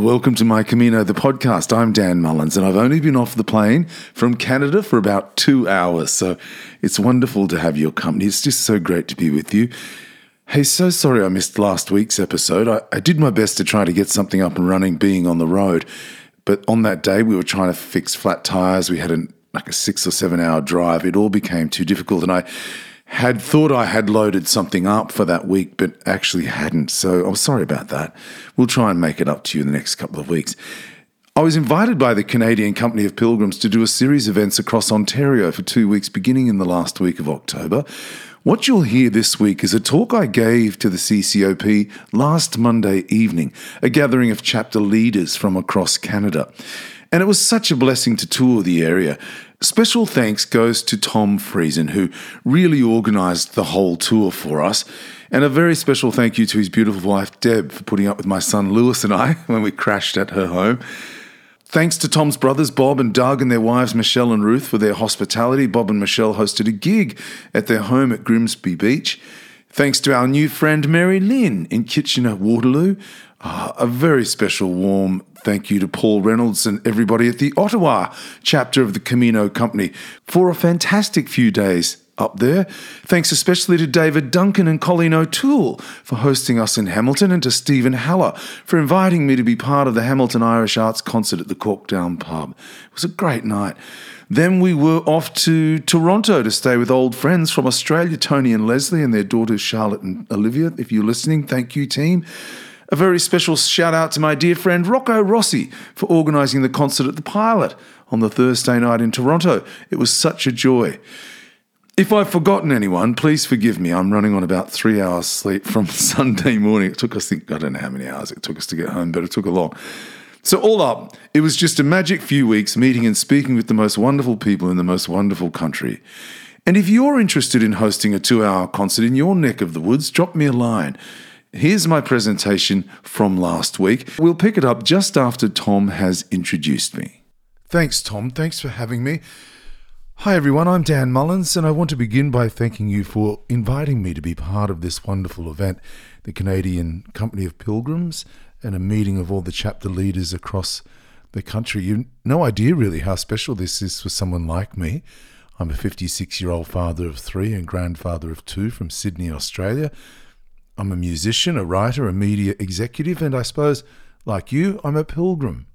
Welcome to My Camino, the podcast. I'm Dan Mullins, and I've only been off the plane from Canada for about two hours, so it's wonderful to have your company. It's just so great to be with you. Hey, so sorry I missed last week's episode. I, I did my best to try to get something up and running being on the road, but on that day we were trying to fix flat tires. We had an, like a six or seven hour drive. It all became too difficult, and I had thought I had loaded something up for that week, but actually hadn't. So I'm sorry about that. We'll try and make it up to you in the next couple of weeks. I was invited by the Canadian Company of Pilgrims to do a series of events across Ontario for two weeks, beginning in the last week of October. What you'll hear this week is a talk I gave to the CCOP last Monday evening, a gathering of chapter leaders from across Canada. And it was such a blessing to tour the area. Special thanks goes to Tom Friesen, who really organised the whole tour for us. And a very special thank you to his beautiful wife, Deb, for putting up with my son Lewis and I when we crashed at her home. Thanks to Tom's brothers, Bob and Doug, and their wives, Michelle and Ruth, for their hospitality. Bob and Michelle hosted a gig at their home at Grimsby Beach. Thanks to our new friend Mary Lynn in Kitchener, Waterloo. Uh, a very special, warm thank you to Paul Reynolds and everybody at the Ottawa chapter of the Camino Company for a fantastic few days up there. Thanks especially to David Duncan and Colleen O'Toole for hosting us in Hamilton and to Stephen Haller for inviting me to be part of the Hamilton Irish Arts concert at the Corktown pub. It was a great night. Then we were off to Toronto to stay with old friends from Australia, Tony and Leslie, and their daughters Charlotte and Olivia. If you're listening, thank you, team. A very special shout out to my dear friend Rocco Rossi for organising the concert at the Pilot on the Thursday night in Toronto. It was such a joy. If I've forgotten anyone, please forgive me. I'm running on about three hours sleep from Sunday morning. It took us, I don't know how many hours it took us to get home, but it took a lot. So, all up, it was just a magic few weeks meeting and speaking with the most wonderful people in the most wonderful country. And if you're interested in hosting a two hour concert in your neck of the woods, drop me a line. Here's my presentation from last week. We'll pick it up just after Tom has introduced me. Thanks, Tom. Thanks for having me. Hi, everyone. I'm Dan Mullins, and I want to begin by thanking you for inviting me to be part of this wonderful event, the Canadian Company of Pilgrims, and a meeting of all the chapter leaders across the country. You've no idea really how special this is for someone like me. I'm a 56 year old father of three and grandfather of two from Sydney, Australia. I'm a musician, a writer, a media executive, and I suppose, like you, I'm a pilgrim.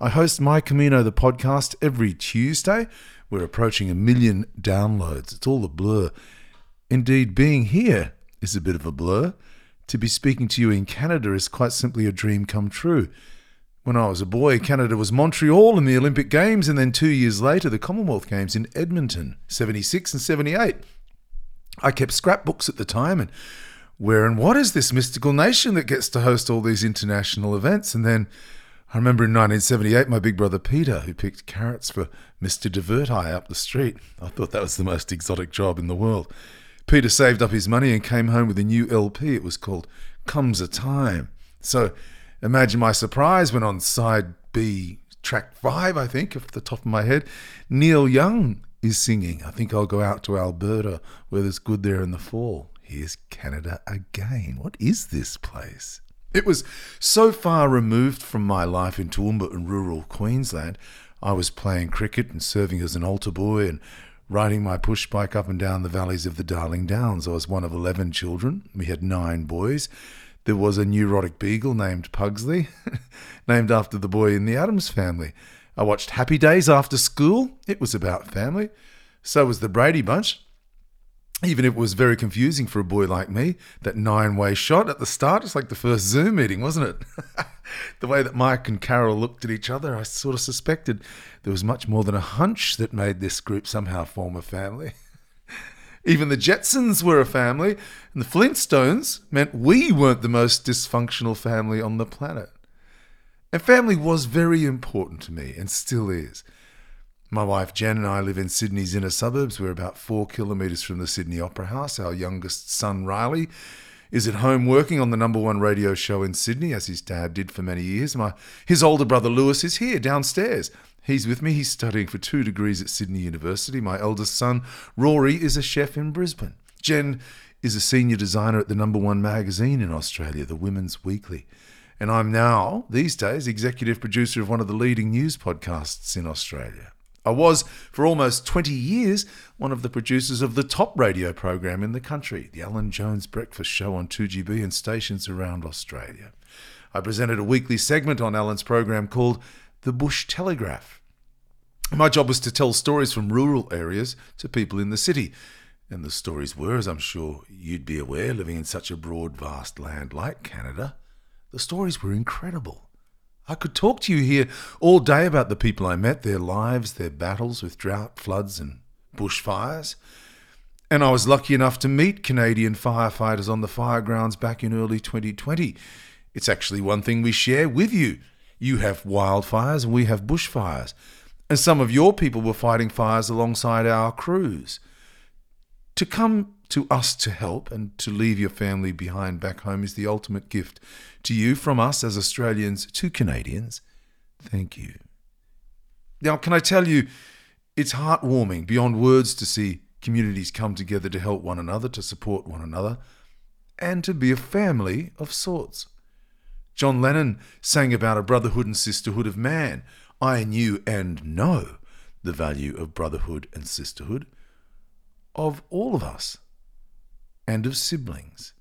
I host My Camino, the podcast, every Tuesday. We're approaching a million downloads. It's all a blur. Indeed, being here is a bit of a blur. To be speaking to you in Canada is quite simply a dream come true. When I was a boy, Canada was Montreal in the Olympic Games, and then two years later, the Commonwealth Games in Edmonton, 76 and 78. I kept scrapbooks at the time and where and what is this mystical nation that gets to host all these international events? And then I remember in 1978, my big brother Peter, who picked carrots for Mr. Diverti up the street. I thought that was the most exotic job in the world. Peter saved up his money and came home with a new LP. It was called Comes a Time. So imagine my surprise when on side B, track five, I think, off the top of my head, Neil Young is singing. I think I'll go out to Alberta where there's good there in the fall. Here's Canada again. What is this place? It was so far removed from my life in Toowoomba and rural Queensland. I was playing cricket and serving as an altar boy and riding my push bike up and down the valleys of the Darling Downs. I was one of 11 children. We had nine boys. There was a neurotic beagle named Pugsley, named after the boy in the Addams family. I watched Happy Days after school. It was about family. So was the Brady Bunch even if it was very confusing for a boy like me, that nine way shot at the start, it's like the first Zoom meeting, wasn't it? the way that Mike and Carol looked at each other, I sort of suspected there was much more than a hunch that made this group somehow form a family. even the Jetsons were a family, and the Flintstones meant we weren't the most dysfunctional family on the planet. And family was very important to me, and still is. My wife Jen and I live in Sydney's inner suburbs. We're about four kilometres from the Sydney Opera House. Our youngest son, Riley, is at home working on the number one radio show in Sydney, as his dad did for many years. My, his older brother Lewis is here downstairs. He's with me. He's studying for two degrees at Sydney University. My eldest son, Rory, is a chef in Brisbane. Jen is a senior designer at the number one magazine in Australia, the Women's Weekly. and I'm now, these days, executive producer of one of the leading news podcasts in Australia. I was, for almost 20 years, one of the producers of the top radio program in the country, the Alan Jones Breakfast Show on 2GB and stations around Australia. I presented a weekly segment on Alan's program called The Bush Telegraph. My job was to tell stories from rural areas to people in the city. And the stories were, as I'm sure you'd be aware, living in such a broad, vast land like Canada, the stories were incredible. I could talk to you here all day about the people I met, their lives, their battles with drought, floods, and bushfires. And I was lucky enough to meet Canadian firefighters on the fire grounds back in early 2020. It's actually one thing we share with you. You have wildfires and we have bushfires. And some of your people were fighting fires alongside our crews. To come to us to help and to leave your family behind back home is the ultimate gift to you from us as Australians to Canadians. Thank you. Now, can I tell you, it's heartwarming beyond words to see communities come together to help one another, to support one another, and to be a family of sorts. John Lennon sang about a brotherhood and sisterhood of man. I knew and know the value of brotherhood and sisterhood of all of us and of siblings,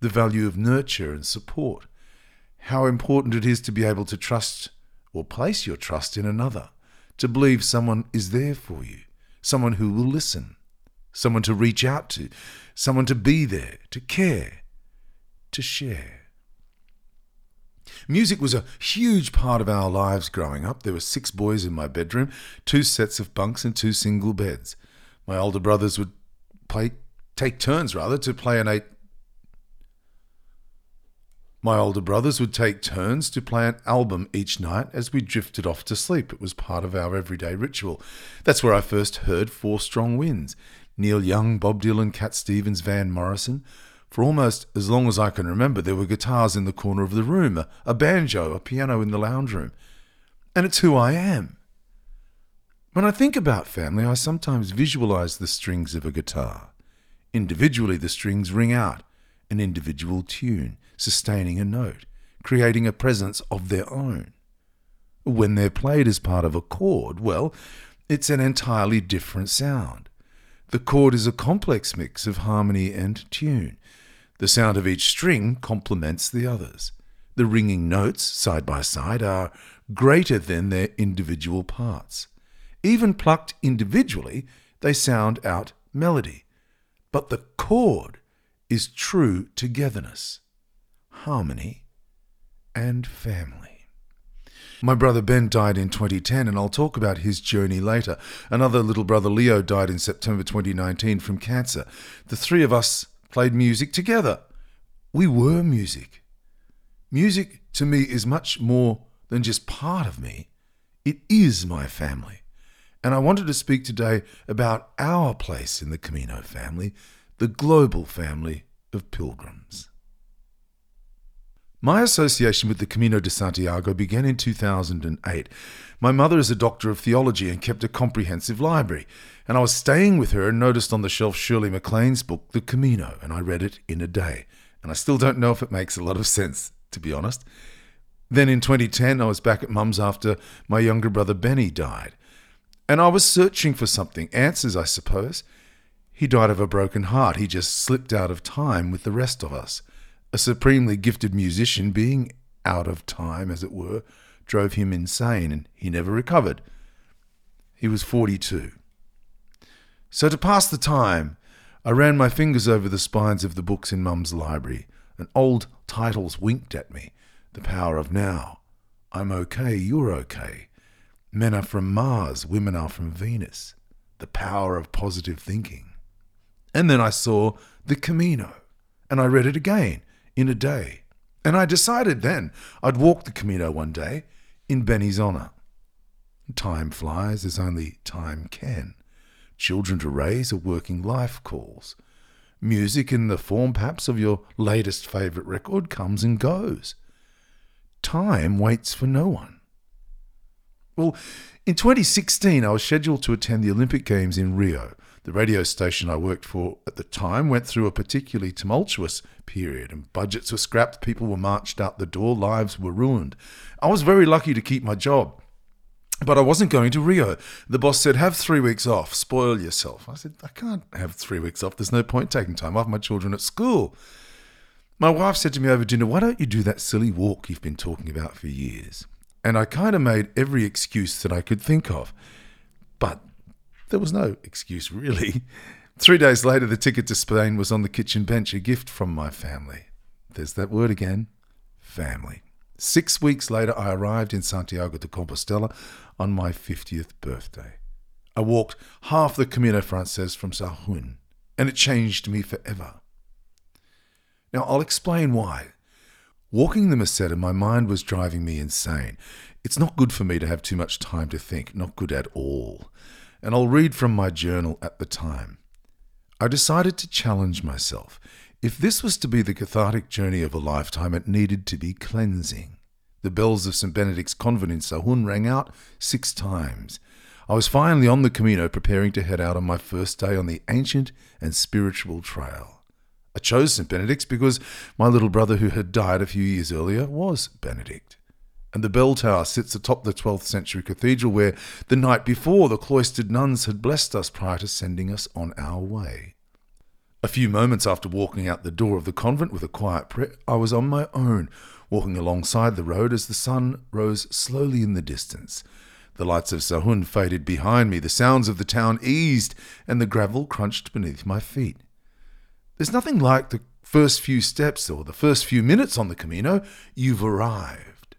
the value of nurture and support, how important it is to be able to trust or place your trust in another, to believe someone is there for you, someone who will listen, someone to reach out to, someone to be there, to care, to share. Music was a huge part of our lives growing up. There were six boys in my bedroom, two sets of bunks, and two single beds. My older brothers would play take turns rather to play an eight. My older brothers would take turns to play an album each night as we drifted off to sleep. It was part of our everyday ritual. That's where I first heard Four Strong Winds, Neil Young, Bob Dylan, Cat Stevens, Van Morrison. For almost as long as I can remember, there were guitars in the corner of the room, a, a banjo, a piano in the lounge room. And it's who I am. When I think about family, I sometimes visualize the strings of a guitar. Individually, the strings ring out an individual tune, sustaining a note, creating a presence of their own. When they're played as part of a chord, well, it's an entirely different sound. The chord is a complex mix of harmony and tune. The sound of each string complements the others. The ringing notes, side by side, are greater than their individual parts. Even plucked individually, they sound out melody. But the chord is true togetherness, harmony, and family. My brother Ben died in 2010, and I'll talk about his journey later. Another little brother Leo died in September 2019 from cancer. The three of us played music together. We were music. Music to me is much more than just part of me, it is my family. And I wanted to speak today about our place in the Camino family, the global family of pilgrims. My association with the Camino de Santiago began in 2008. My mother is a doctor of theology and kept a comprehensive library, and I was staying with her and noticed on the shelf Shirley MacLaine's book, The Camino, and I read it in a day. And I still don't know if it makes a lot of sense, to be honest. Then in 2010, I was back at mum's after my younger brother Benny died. And I was searching for something, answers, I suppose. He died of a broken heart. He just slipped out of time with the rest of us. A supremely gifted musician, being out of time, as it were, drove him insane, and he never recovered. He was 42. So, to pass the time, I ran my fingers over the spines of the books in Mum's library, and old titles winked at me The Power of Now, I'm okay, you're okay, Men are from Mars, women are from Venus. The power of positive thinking. And then I saw The Camino, and I read it again in a day. And I decided then I'd walk the Camino one day in Benny's honour. Time flies as only time can. Children to raise a working life calls. Music in the form perhaps of your latest favourite record comes and goes. Time waits for no one. Well, in 2016, I was scheduled to attend the Olympic Games in Rio. The radio station I worked for at the time went through a particularly tumultuous period, and budgets were scrapped, people were marched out the door, lives were ruined. I was very lucky to keep my job. But I wasn't going to Rio. The boss said, Have three weeks off, spoil yourself. I said, I can't have three weeks off. There's no point taking time off. My children at school. My wife said to me over dinner, Why don't you do that silly walk you've been talking about for years? And I kind of made every excuse that I could think of. But there was no excuse, really. Three days later, the ticket to Spain was on the kitchen bench, a gift from my family. There's that word again family. Six weeks later, I arrived in Santiago de Compostela on my 50th birthday. I walked half the Camino Frances from Sahagún, and it changed me forever. Now, I'll explain why. Walking the Meseta, my mind was driving me insane. It's not good for me to have too much time to think, not good at all. And I'll read from my journal at the time. I decided to challenge myself. If this was to be the cathartic journey of a lifetime, it needed to be cleansing. The bells of St. Benedict's convent in Sahagún rang out six times. I was finally on the Camino, preparing to head out on my first day on the ancient and spiritual trail. I chose St. Benedict's because my little brother, who had died a few years earlier, was Benedict. And the bell tower sits atop the 12th century cathedral where the night before the cloistered nuns had blessed us prior to sending us on our way. A few moments after walking out the door of the convent with a quiet prayer, I was on my own, walking alongside the road as the sun rose slowly in the distance. The lights of Sahagún faded behind me, the sounds of the town eased, and the gravel crunched beneath my feet. There's nothing like the first few steps or the first few minutes on the Camino. You've arrived.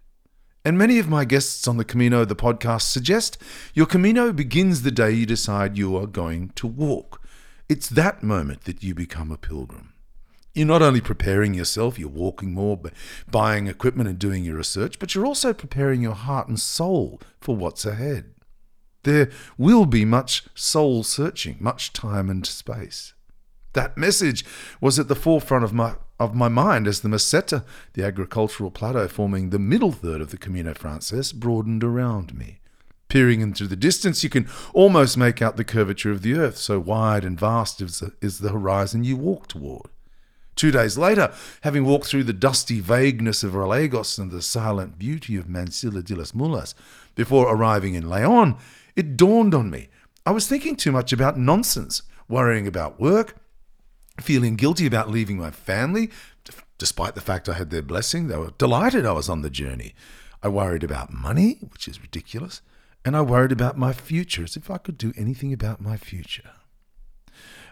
And many of my guests on the Camino, the podcast, suggest your Camino begins the day you decide you are going to walk. It's that moment that you become a pilgrim. You're not only preparing yourself, you're walking more, buying equipment and doing your research, but you're also preparing your heart and soul for what's ahead. There will be much soul searching, much time and space. That message was at the forefront of my of my mind as the Meseta, the agricultural plateau forming the middle third of the Camino Frances, broadened around me. Peering into the distance, you can almost make out the curvature of the earth, so wide and vast is the, is the horizon you walk toward. Two days later, having walked through the dusty vagueness of Reliegos and the silent beauty of Mansilla de las Mulas, before arriving in Leon, it dawned on me. I was thinking too much about nonsense, worrying about work, feeling guilty about leaving my family, despite the fact I had their blessing. They were delighted I was on the journey. I worried about money, which is ridiculous, and I worried about my future, as if I could do anything about my future.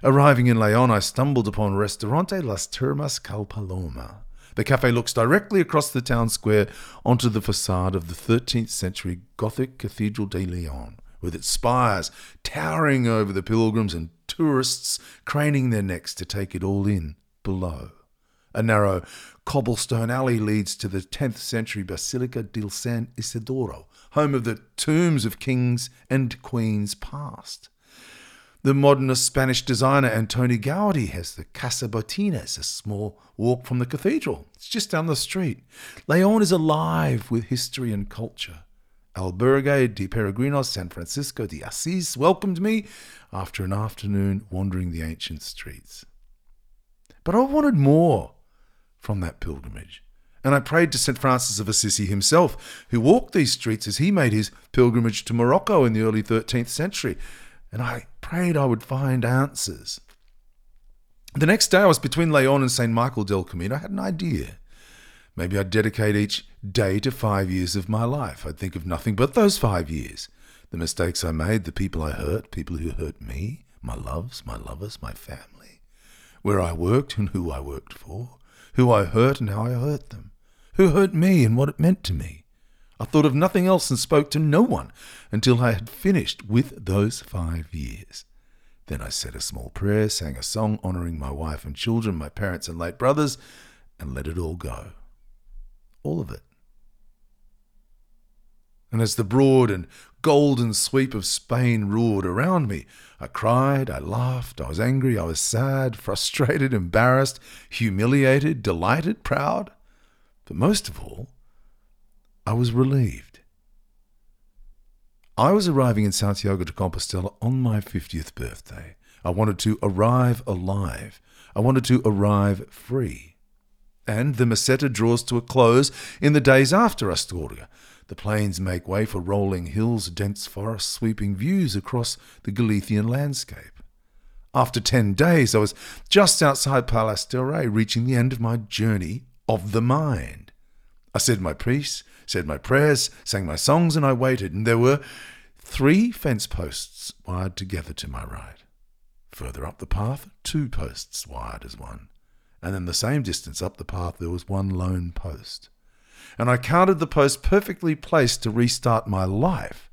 Arriving in Leon, I stumbled upon Restaurante Las Termas Cal Paloma. The cafe looks directly across the town square onto the facade of the 13th century Gothic Cathedral de Leon, with its spires towering over the pilgrims and tourists craning their necks to take it all in below. A narrow cobblestone alley leads to the 10th century Basilica del San Isidoro, home of the tombs of kings and queens past. The modernist Spanish designer Antoni Gaudi has the Casa Botines, a small walk from the cathedral. It's just down the street. Leon is alive with history and culture. Albergue de Peregrinos San Francisco de Assis welcomed me after an afternoon wandering the ancient streets. But I wanted more from that pilgrimage. And I prayed to St. Francis of Assisi himself, who walked these streets as he made his pilgrimage to Morocco in the early 13th century and I prayed I would find answers. The next day, I was between Leon and St. Michael del Camino. I had an idea. Maybe I'd dedicate each day to five years of my life. I'd think of nothing but those five years. The mistakes I made, the people I hurt, people who hurt me, my loves, my lovers, my family. Where I worked and who I worked for. Who I hurt and how I hurt them. Who hurt me and what it meant to me. I thought of nothing else and spoke to no one until I had finished with those five years. Then I said a small prayer, sang a song honoring my wife and children, my parents and late brothers, and let it all go. All of it. And as the broad and golden sweep of Spain roared around me, I cried, I laughed, I was angry, I was sad, frustrated, embarrassed, humiliated, delighted, proud. But most of all, I was relieved. I was arriving in Santiago de Compostela on my 50th birthday. I wanted to arrive alive. I wanted to arrive free. And the Meseta draws to a close in the days after Astorga. The plains make way for rolling hills, dense forests, sweeping views across the Galician landscape. After ten days, I was just outside Palas del Rey, reaching the end of my journey of the mind. I said my priests, said my prayers, sang my songs, and I waited, and there were three fence posts wired together to my right. Further up the path, two posts wired as one. And then the same distance up the path, there was one lone post. And I counted the post perfectly placed to restart my life,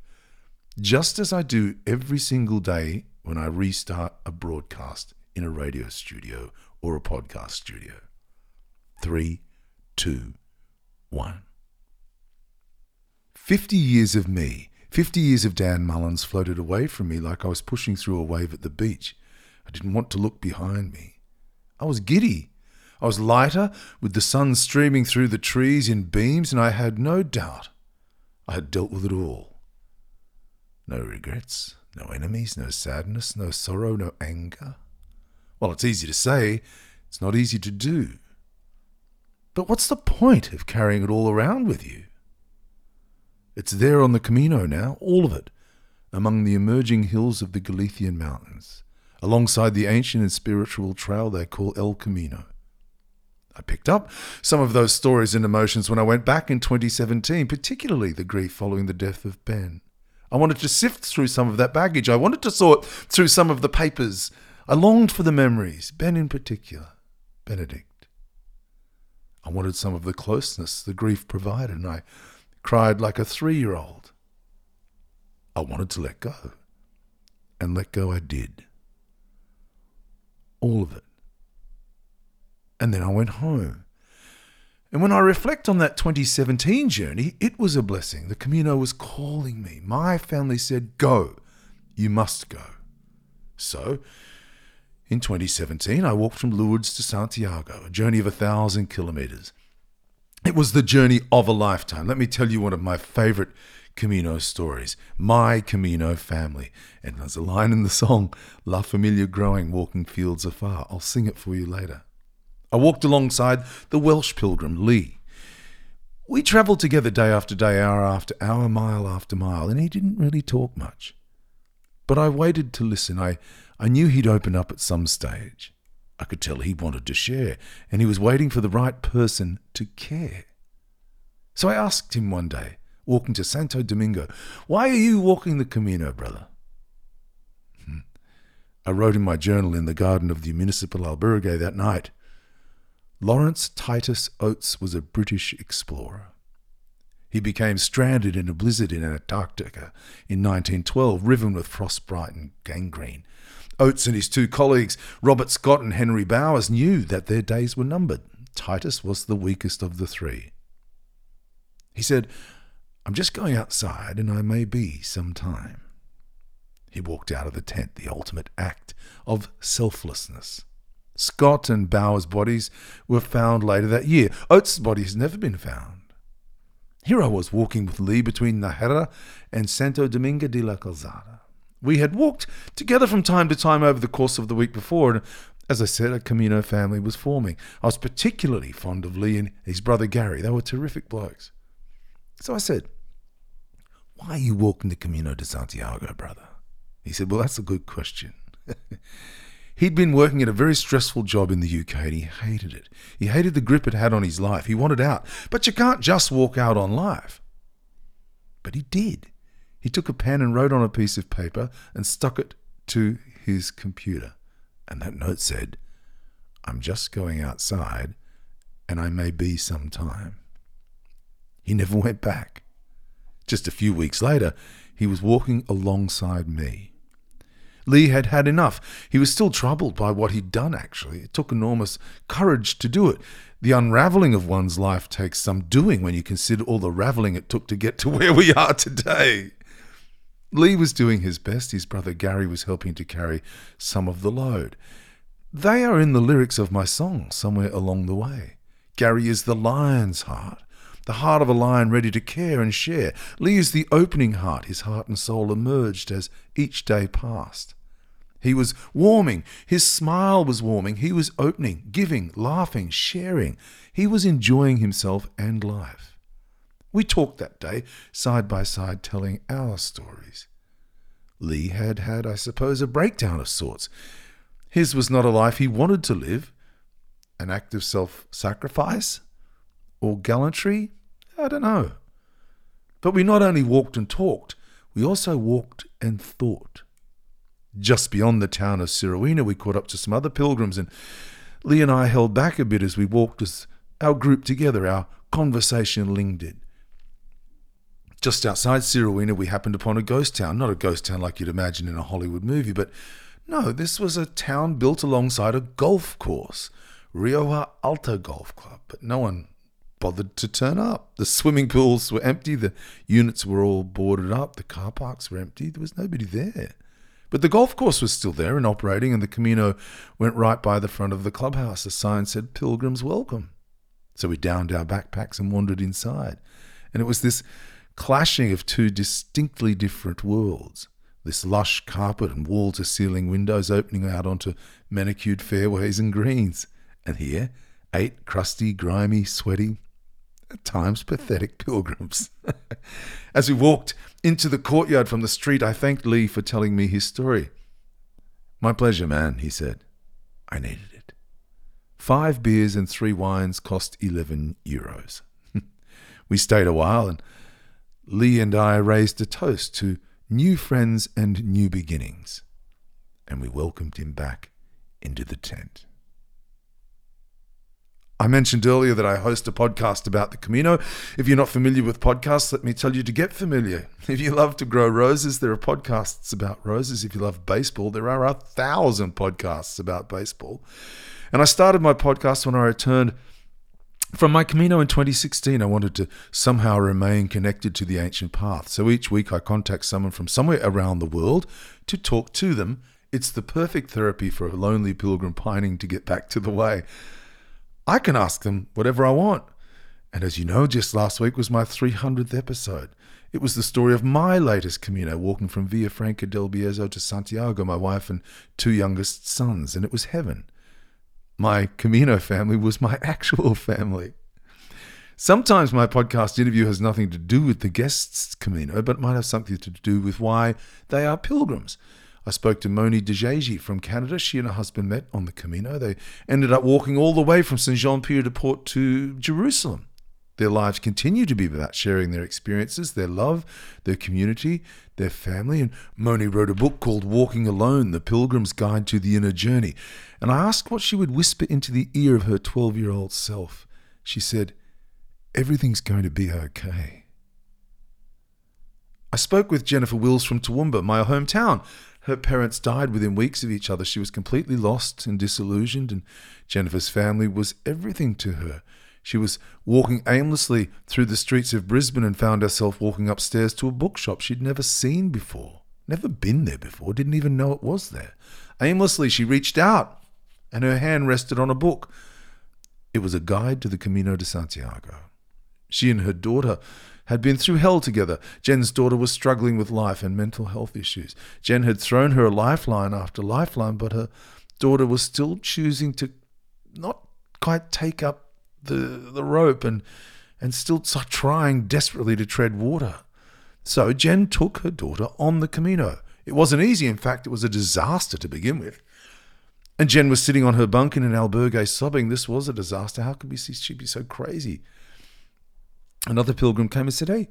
just as I do every single day when I restart a broadcast in a radio studio or a podcast studio. Three, two, one. Fifty years of me, fifty years of Dan Mullins floated away from me like I was pushing through a wave at the beach. I didn't want to look behind me. I was giddy. I was lighter, with the sun streaming through the trees in beams, and I had no doubt I had dealt with it all. No regrets, no enemies, no sadness, no sorrow, no anger. Well, it's easy to say, it's not easy to do. But what's the point of carrying it all around with you? It's there on the Camino now, all of it, among the emerging hills of the Galician mountains, alongside the ancient and spiritual trail they call El Camino. I picked up some of those stories and emotions when I went back in 2017, particularly the grief following the death of Ben. I wanted to sift through some of that baggage. I wanted to sort through some of the papers. I longed for the memories, Ben in particular, Benedict. I wanted some of the closeness the grief provided, and I cried like a three year old. I wanted to let go, and let go I did. All of it. And then I went home. And when I reflect on that 2017 journey, it was a blessing. The Camino was calling me. My family said, Go, you must go. So, in 2017, I walked from Lourdes to Santiago, a journey of a thousand kilometers. It was the journey of a lifetime. Let me tell you one of my favorite Camino stories. My Camino family. And there's a line in the song, La Familia growing, walking fields afar. I'll sing it for you later. I walked alongside the Welsh pilgrim, Lee. We travelled together day after day, hour after hour, mile after mile, and he didn't really talk much. But I waited to listen. I, I knew he'd open up at some stage. I could tell he wanted to share, and he was waiting for the right person to care. So I asked him one day, walking to Santo Domingo, Why are you walking the Camino, brother? Hmm. I wrote in my journal in the garden of the municipal albergue that night Lawrence Titus Oates was a British explorer. He became stranded in a blizzard in Antarctica in 1912, riven with frostbite and gangrene. Oates and his two colleagues, Robert Scott and Henry Bowers, knew that their days were numbered. Titus was the weakest of the three. He said, I'm just going outside and I may be some time. He walked out of the tent, the ultimate act of selflessness. Scott and Bowers' bodies were found later that year. Oates' body has never been found. Here I was walking with Lee between Najera and Santo Domingo de la Calzada. We had walked together from time to time over the course of the week before, and as I said, a Camino family was forming. I was particularly fond of Lee and his brother Gary. They were terrific blokes. So I said, Why are you walking the Camino de Santiago, brother? He said, Well, that's a good question. He'd been working at a very stressful job in the UK and he hated it. He hated the grip it had on his life. He wanted out. But you can't just walk out on life. But he did. He took a pen and wrote on a piece of paper and stuck it to his computer. And that note said, I'm just going outside and I may be some time. He never went back. Just a few weeks later, he was walking alongside me. Lee had had enough. He was still troubled by what he'd done, actually. It took enormous courage to do it. The unraveling of one's life takes some doing when you consider all the raveling it took to get to where we are today. Lee was doing his best. His brother Gary was helping to carry some of the load. They are in the lyrics of my song, Somewhere Along the Way. Gary is the lion's heart, the heart of a lion ready to care and share. Lee is the opening heart. His heart and soul emerged as each day passed. He was warming. His smile was warming. He was opening, giving, laughing, sharing. He was enjoying himself and life. We talked that day, side by side, telling our stories. Lee had had, I suppose, a breakdown of sorts. His was not a life he wanted to live. An act of self sacrifice? Or gallantry? I don't know. But we not only walked and talked, we also walked and thought. Just beyond the town of Cirueña, we caught up to some other pilgrims, and Lee and I held back a bit as we walked as our group together, our conversation lingered. Just outside Cirueña, we happened upon a ghost town. Not a ghost town like you'd imagine in a Hollywood movie, but no, this was a town built alongside a golf course, Rioja Alta Golf Club, but no one bothered to turn up. The swimming pools were empty, the units were all boarded up, the car parks were empty, there was nobody there. But the golf course was still there and operating, and the Camino went right by the front of the clubhouse. A sign said, Pilgrims Welcome. So we downed our backpacks and wandered inside. And it was this clashing of two distinctly different worlds this lush carpet and wall to ceiling windows opening out onto manicured fairways and greens. And here, eight crusty, grimy, sweaty, at times pathetic pilgrims. As we walked into the courtyard from the street, I thanked Lee for telling me his story. My pleasure, man, he said. I needed it. Five beers and three wines cost 11 euros. we stayed a while and Lee and I raised a toast to new friends and new beginnings, and we welcomed him back into the tent. I mentioned earlier that I host a podcast about the Camino. If you're not familiar with podcasts, let me tell you to get familiar. If you love to grow roses, there are podcasts about roses. If you love baseball, there are a thousand podcasts about baseball. And I started my podcast when I returned from my Camino in 2016, I wanted to somehow remain connected to the ancient path. So each week I contact someone from somewhere around the world to talk to them. It's the perfect therapy for a lonely pilgrim pining to get back to the way. I can ask them whatever I want. And as you know, just last week was my 300th episode. It was the story of my latest Camino, walking from Villafranca del Bierzo to Santiago, my wife and two youngest sons, and it was heaven my Camino family was my actual family. Sometimes my podcast interview has nothing to do with the guest's Camino, but might have something to do with why they are pilgrims. I spoke to Moni Dejeji from Canada. She and her husband met on the Camino. They ended up walking all the way from St. Jean Pierre de Port to Jerusalem. Their lives continue to be about sharing their experiences, their love, their community, their family. And Moni wrote a book called Walking Alone The Pilgrim's Guide to the Inner Journey. And I asked what she would whisper into the ear of her 12 year old self. She said, Everything's going to be okay. I spoke with Jennifer Wills from Toowoomba, my hometown. Her parents died within weeks of each other. She was completely lost and disillusioned, and Jennifer's family was everything to her. She was walking aimlessly through the streets of Brisbane and found herself walking upstairs to a bookshop she'd never seen before, never been there before, didn't even know it was there. Aimlessly, she reached out and her hand rested on a book. It was a guide to the Camino de Santiago. She and her daughter had been through hell together. Jen's daughter was struggling with life and mental health issues. Jen had thrown her a lifeline after lifeline, but her daughter was still choosing to not quite take up the the rope and and still trying desperately to tread water. So Jen took her daughter on the Camino. It wasn't easy. In fact, it was a disaster to begin with. And Jen was sitting on her bunk in an albergue sobbing. This was a disaster. How could she be so crazy? Another pilgrim came and said, Hey,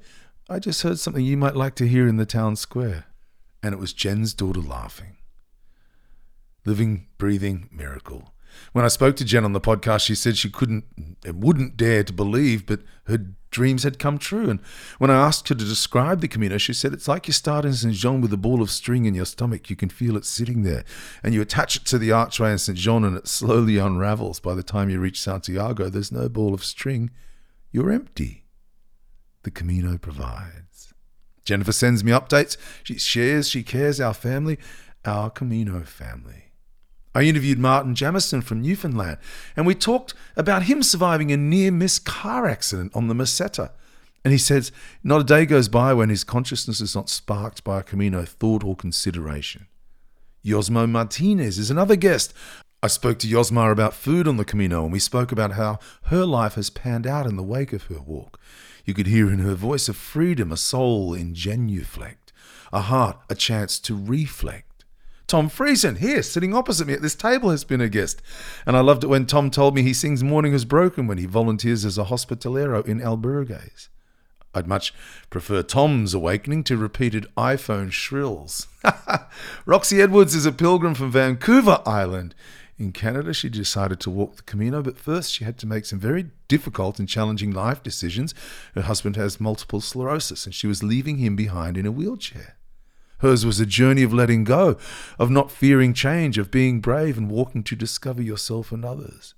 I just heard something you might like to hear in the town square. And it was Jen's daughter laughing. Living, breathing miracle. When I spoke to Jen on the podcast, she said she couldn't and wouldn't dare to believe, but her dreams had come true. And when I asked her to describe the Camino, she said it's like you start in St. Jean with a ball of string in your stomach. You can feel it sitting there. And you attach it to the archway in St. Jean and it slowly unravels. By the time you reach Santiago, there's no ball of string. You're empty. The Camino provides. Jennifer sends me updates. She shares, she cares, our family, our Camino family. I interviewed Martin Jamison from Newfoundland, and we talked about him surviving a near miss car accident on the Meseta. And he says, Not a day goes by when his consciousness is not sparked by a Camino thought or consideration. Yosmo Martinez is another guest. I spoke to Yosma about food on the Camino, and we spoke about how her life has panned out in the wake of her walk. You could hear in her voice a freedom, a soul in genuflect, a heart, a chance to reflect. Tom Friesen, here, sitting opposite me at this table, has been a guest. And I loved it when Tom told me he sings Morning Has Broken when he volunteers as a hospitalero in Albergues. I'd much prefer Tom's awakening to repeated iPhone shrills. Roxy Edwards is a pilgrim from Vancouver Island. In Canada, she decided to walk the Camino, but first she had to make some very difficult and challenging life decisions. Her husband has multiple sclerosis, and she was leaving him behind in a wheelchair. Hers was a journey of letting go, of not fearing change, of being brave and walking to discover yourself and others.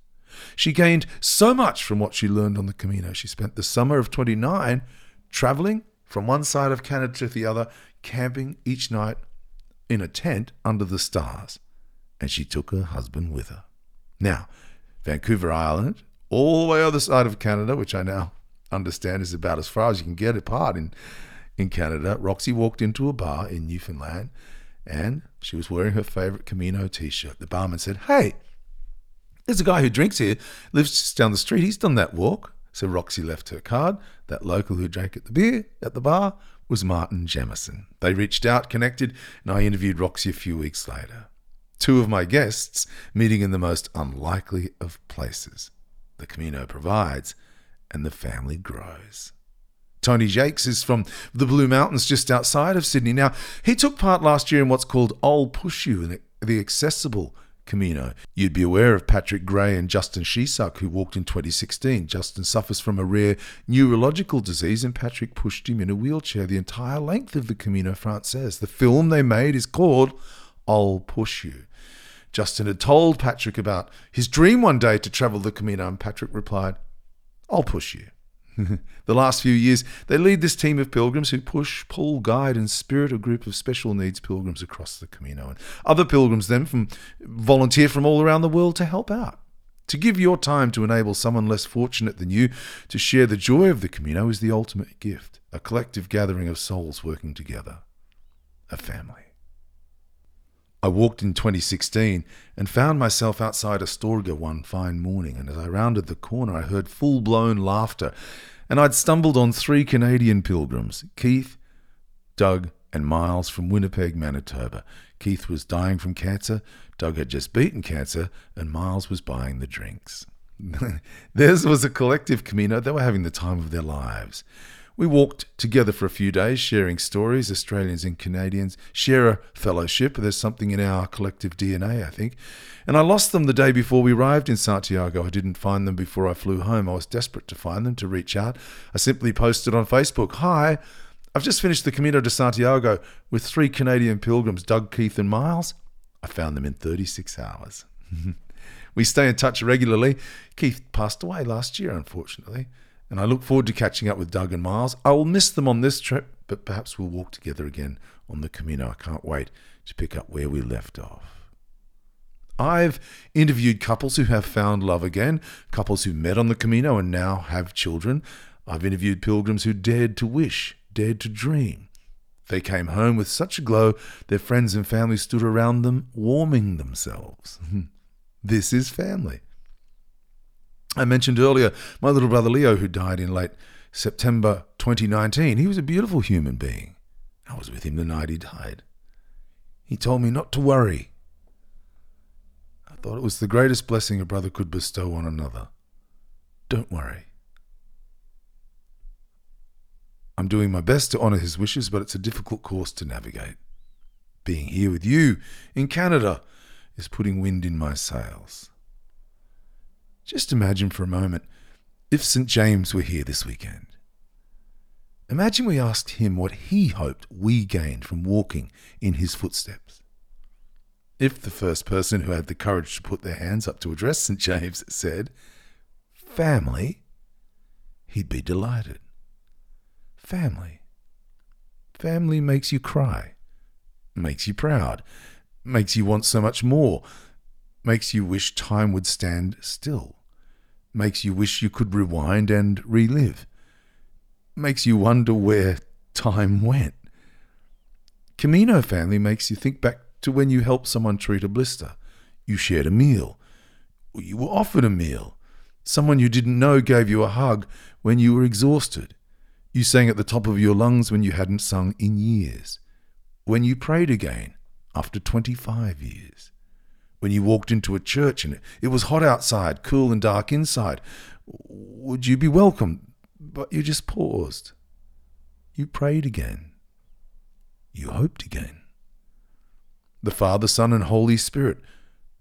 She gained so much from what she learned on the Camino. She spent the summer of 29 traveling from one side of Canada to the other, camping each night in a tent under the stars. And she took her husband with her. Now, Vancouver Island, all the way other side of Canada, which I now understand is about as far as you can get apart in in Canada, Roxy walked into a bar in Newfoundland and she was wearing her favorite Camino t shirt. The barman said, Hey, there's a guy who drinks here, lives just down the street. He's done that walk. So Roxy left her card. That local who drank at the beer at the bar was Martin Jamison. They reached out, connected, and I interviewed Roxy a few weeks later. Two of my guests meeting in the most unlikely of places. The Camino provides, and the family grows. Tony Jakes is from the Blue Mountains just outside of Sydney. Now, he took part last year in what's called I'll Push You, the accessible Camino. You'd be aware of Patrick Gray and Justin Skeesuck, who walked in 2016. Justin suffers from a rare neurological disease, and Patrick pushed him in a wheelchair the entire length of the Camino Frances. The film they made is called I'll Push You. Justin had told Patrick about his dream one day to travel the Camino, and Patrick replied, I'll push you. the last few years, they lead this team of pilgrims who push, pull, guide, and spirit a group of special needs pilgrims across the Camino. And other pilgrims then from volunteer from all around the world to help out. To give your time to enable someone less fortunate than you to share the joy of the Camino is the ultimate gift, a collective gathering of souls working together, a family. I walked in 2016 and found myself outside Astorga one fine morning, and as I rounded the corner, I heard full blown laughter, and I'd stumbled on three Canadian pilgrims Keith, Doug, and Miles from Winnipeg, Manitoba. Keith was dying from cancer, Doug had just beaten cancer, and Miles was buying the drinks. Theirs was a collective Camino. They were having the time of their lives. We walked together for a few days, sharing stories. Australians and Canadians share a fellowship. There's something in our collective DNA, I think. And I lost them the day before we arrived in Santiago. I didn't find them before I flew home. I was desperate to find them, to reach out. I simply posted on Facebook Hi, I've just finished the Camino de Santiago with three Canadian pilgrims, Doug, Keith, and Miles. I found them in 36 hours. we stay in touch regularly. Keith passed away last year, unfortunately and I look forward to catching up with Doug and Miles. I will miss them on this trip, but perhaps we'll walk together again on the Camino. I can't wait to pick up where we left off. I've interviewed couples who have found love again, couples who met on the Camino and now have children. I've interviewed pilgrims who dared to wish, dared to dream. They came home with such a glow, their friends and family stood around them, warming themselves. this is family. I mentioned earlier my little brother Leo, who died in late September 2019. He was a beautiful human being. I was with him the night he died. He told me not to worry. I thought it was the greatest blessing a brother could bestow on another. Don't worry. I'm doing my best to honour his wishes, but it's a difficult course to navigate. Being here with you in Canada is putting wind in my sails. Just imagine for a moment if St. James were here this weekend. Imagine we asked him what he hoped we gained from walking in his footsteps. If the first person who had the courage to put their hands up to address St. James said, Family, he'd be delighted. Family. Family makes you cry, makes you proud, makes you want so much more, makes you wish time would stand still, makes you wish you could rewind and relive, makes you wonder where time went. Camino family makes you think back to when you helped someone treat a blister, you shared a meal, you were offered a meal, someone you didn't know gave you a hug when you were exhausted, you sang at the top of your lungs when you hadn't sung in years, when you prayed again after 25 years when you walked into a church and it was hot outside, cool and dark inside, would you be welcome? But you just paused. You prayed again. You hoped again. The Father, Son, and Holy Spirit,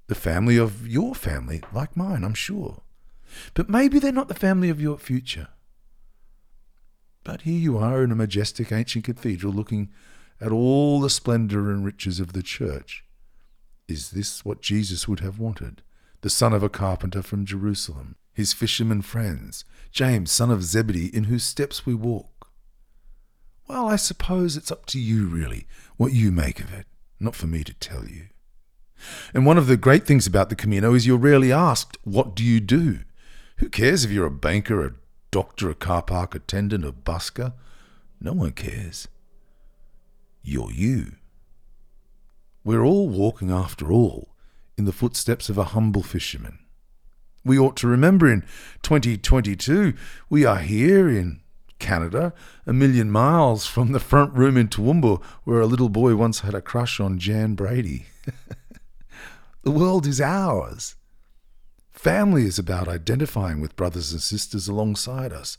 the family of your family, like mine, I'm sure. But maybe they're not the family of your future. But here you are in a majestic ancient cathedral looking at all the splendour and riches of the church is this what Jesus would have wanted? The son of a carpenter from Jerusalem, his fishermen friends, James, son of Zebedee, in whose steps we walk. Well, I suppose it's up to you, really, what you make of it, not for me to tell you. And one of the great things about the Camino is you're rarely asked, What do you do? Who cares if you're a banker, a doctor, a car park attendant, a busker? No one cares. You're you. We're all walking, after all, in the footsteps of a humble fisherman. We ought to remember in 2022 we are here in Canada, a million miles from the front room in Toowoomba where a little boy once had a crush on Jan Brady. the world is ours. Family is about identifying with brothers and sisters alongside us,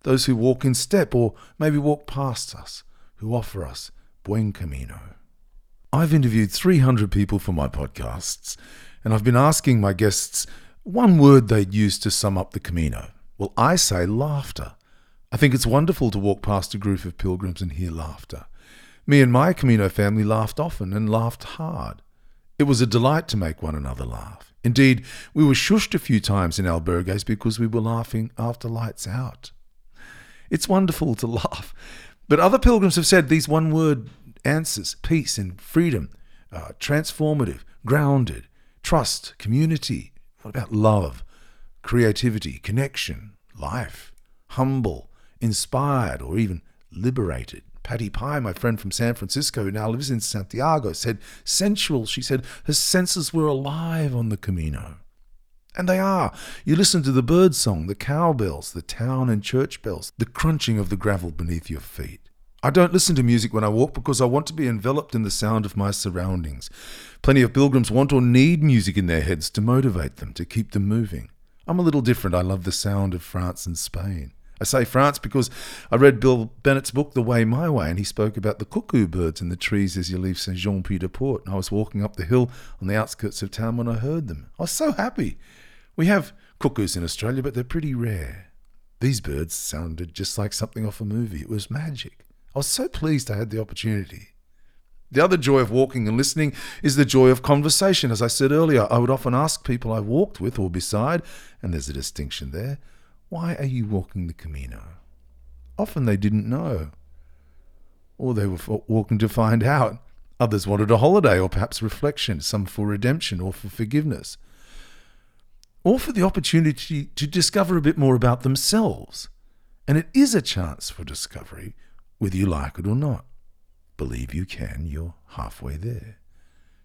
those who walk in step or maybe walk past us, who offer us buen camino. I've interviewed 300 people for my podcasts, and I've been asking my guests one word they'd use to sum up the Camino. Well, I say laughter. I think it's wonderful to walk past a group of pilgrims and hear laughter. Me and my Camino family laughed often and laughed hard. It was a delight to make one another laugh. Indeed, we were shushed a few times in albergues because we were laughing after lights out. It's wonderful to laugh. But other pilgrims have said these one word answers, peace and freedom, uh, transformative, grounded, trust, community. What about love, creativity, connection, life, humble, inspired, or even liberated? Patty Pye, my friend from San Francisco, who now lives in Santiago, said sensual. She said her senses were alive on the Camino. And they are. You listen to the bird song, the cowbells, the town and church bells, the crunching of the gravel beneath your feet. I don't listen to music when I walk because I want to be enveloped in the sound of my surroundings. Plenty of pilgrims want or need music in their heads to motivate them, to keep them moving. I'm a little different. I love the sound of France and Spain. I say France because I read Bill Bennett's book, The Way My Way, and he spoke about the cuckoo birds in the trees as you leave Saint Jean Pied de Port. And I was walking up the hill on the outskirts of town when I heard them. I was so happy. We have cuckoos in Australia, but they're pretty rare. These birds sounded just like something off a movie. It was magic. I was so pleased I had the opportunity. The other joy of walking and listening is the joy of conversation. As I said earlier, I would often ask people I walked with or beside, and there's a distinction there, why are you walking the Camino? Often they didn't know, or they were walking to find out. Others wanted a holiday or perhaps reflection, some for redemption or for forgiveness, or for the opportunity to discover a bit more about themselves. And it is a chance for discovery whether you like it or not. Believe you can, you're halfway there.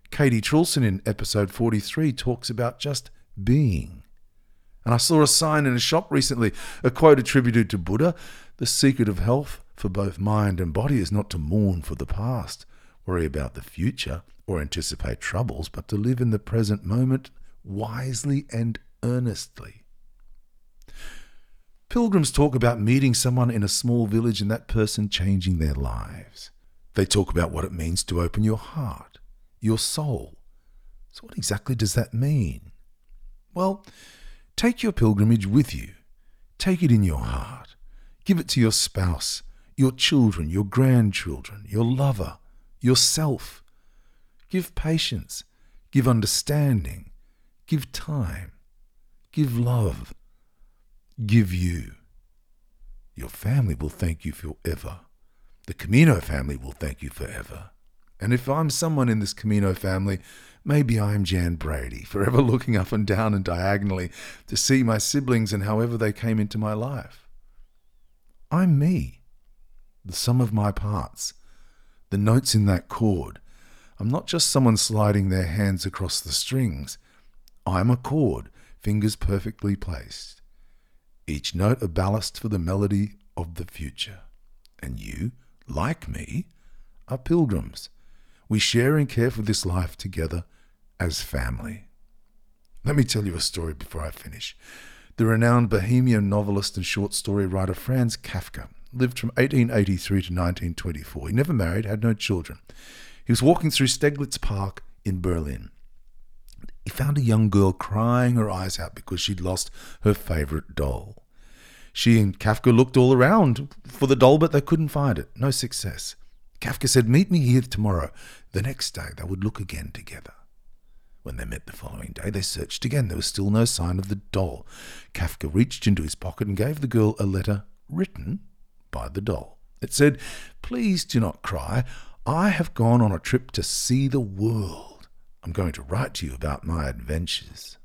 Katie Trulson in episode 43 talks about just being. And I saw a sign in a shop recently, a quote attributed to Buddha The secret of health for both mind and body is not to mourn for the past, worry about the future, or anticipate troubles, but to live in the present moment wisely and earnestly. Pilgrims talk about meeting someone in a small village and that person changing their lives. They talk about what it means to open your heart, your soul. So, what exactly does that mean? Well, take your pilgrimage with you. Take it in your heart. Give it to your spouse, your children, your grandchildren, your lover, yourself. Give patience. Give understanding. Give time. Give love give you. Your family will thank you forever. The Camino family will thank you forever. And if I'm someone in this Camino family, maybe I'm Jan Brady, forever looking up and down and diagonally to see my siblings and however they came into my life. I'm me, the sum of my parts, the notes in that chord. I'm not just someone sliding their hands across the strings. I'm a chord, fingers perfectly placed. Each note a ballast for the melody of the future. And you, like me, are pilgrims. We share and care for this life together as family. Let me tell you a story before I finish. The renowned Bohemian novelist and short story writer Franz Kafka lived from 1883 to 1924. He never married, had no children. He was walking through Steglitz Park in Berlin. He found a young girl crying her eyes out because she'd lost her favorite doll. She and Kafka looked all around for the doll, but they couldn't find it. No success. Kafka said, Meet me here tomorrow. The next day, they would look again together. When they met the following day, they searched again. There was still no sign of the doll. Kafka reached into his pocket and gave the girl a letter written by the doll. It said, Please do not cry. I have gone on a trip to see the world. I'm going to write to you about my adventures.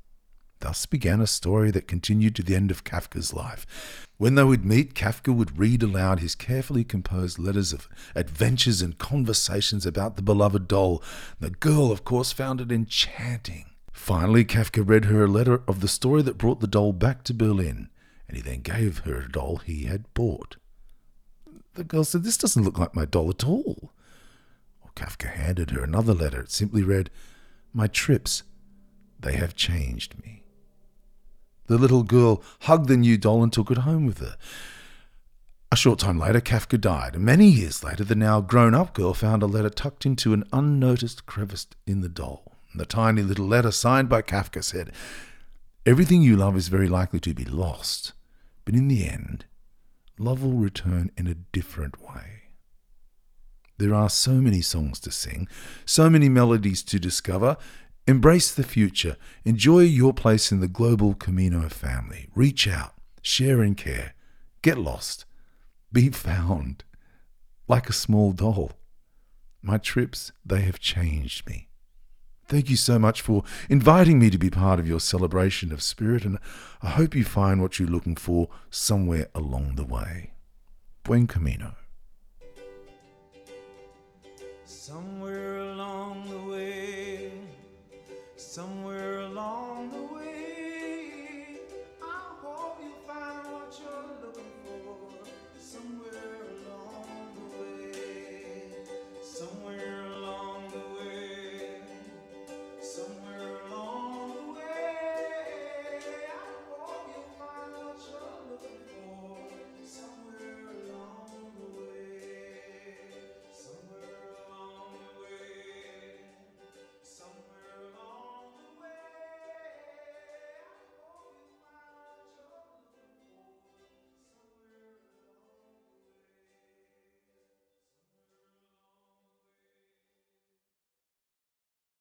Thus began a story that continued to the end of Kafka's life. When they would meet, Kafka would read aloud his carefully composed letters of adventures and conversations about the beloved doll. The girl, of course, found it enchanting. Finally, Kafka read her a letter of the story that brought the doll back to Berlin, and he then gave her a doll he had bought. The girl said, This doesn't look like my doll at all. Kafka handed her another letter. It simply read, My trips, they have changed me. The little girl hugged the new doll and took it home with her. A short time later, Kafka died, and many years later, the now grown up girl found a letter tucked into an unnoticed crevice in the doll. And the tiny little letter signed by Kafka said, Everything you love is very likely to be lost, but in the end, love will return in a different way. There are so many songs to sing, so many melodies to discover. Embrace the future. Enjoy your place in the global Camino family. Reach out, share and care. Get lost. Be found. Like a small doll. My trips, they have changed me. Thank you so much for inviting me to be part of your celebration of spirit, and I hope you find what you're looking for somewhere along the way. Buen Camino. Somewhere along the way, somewhere.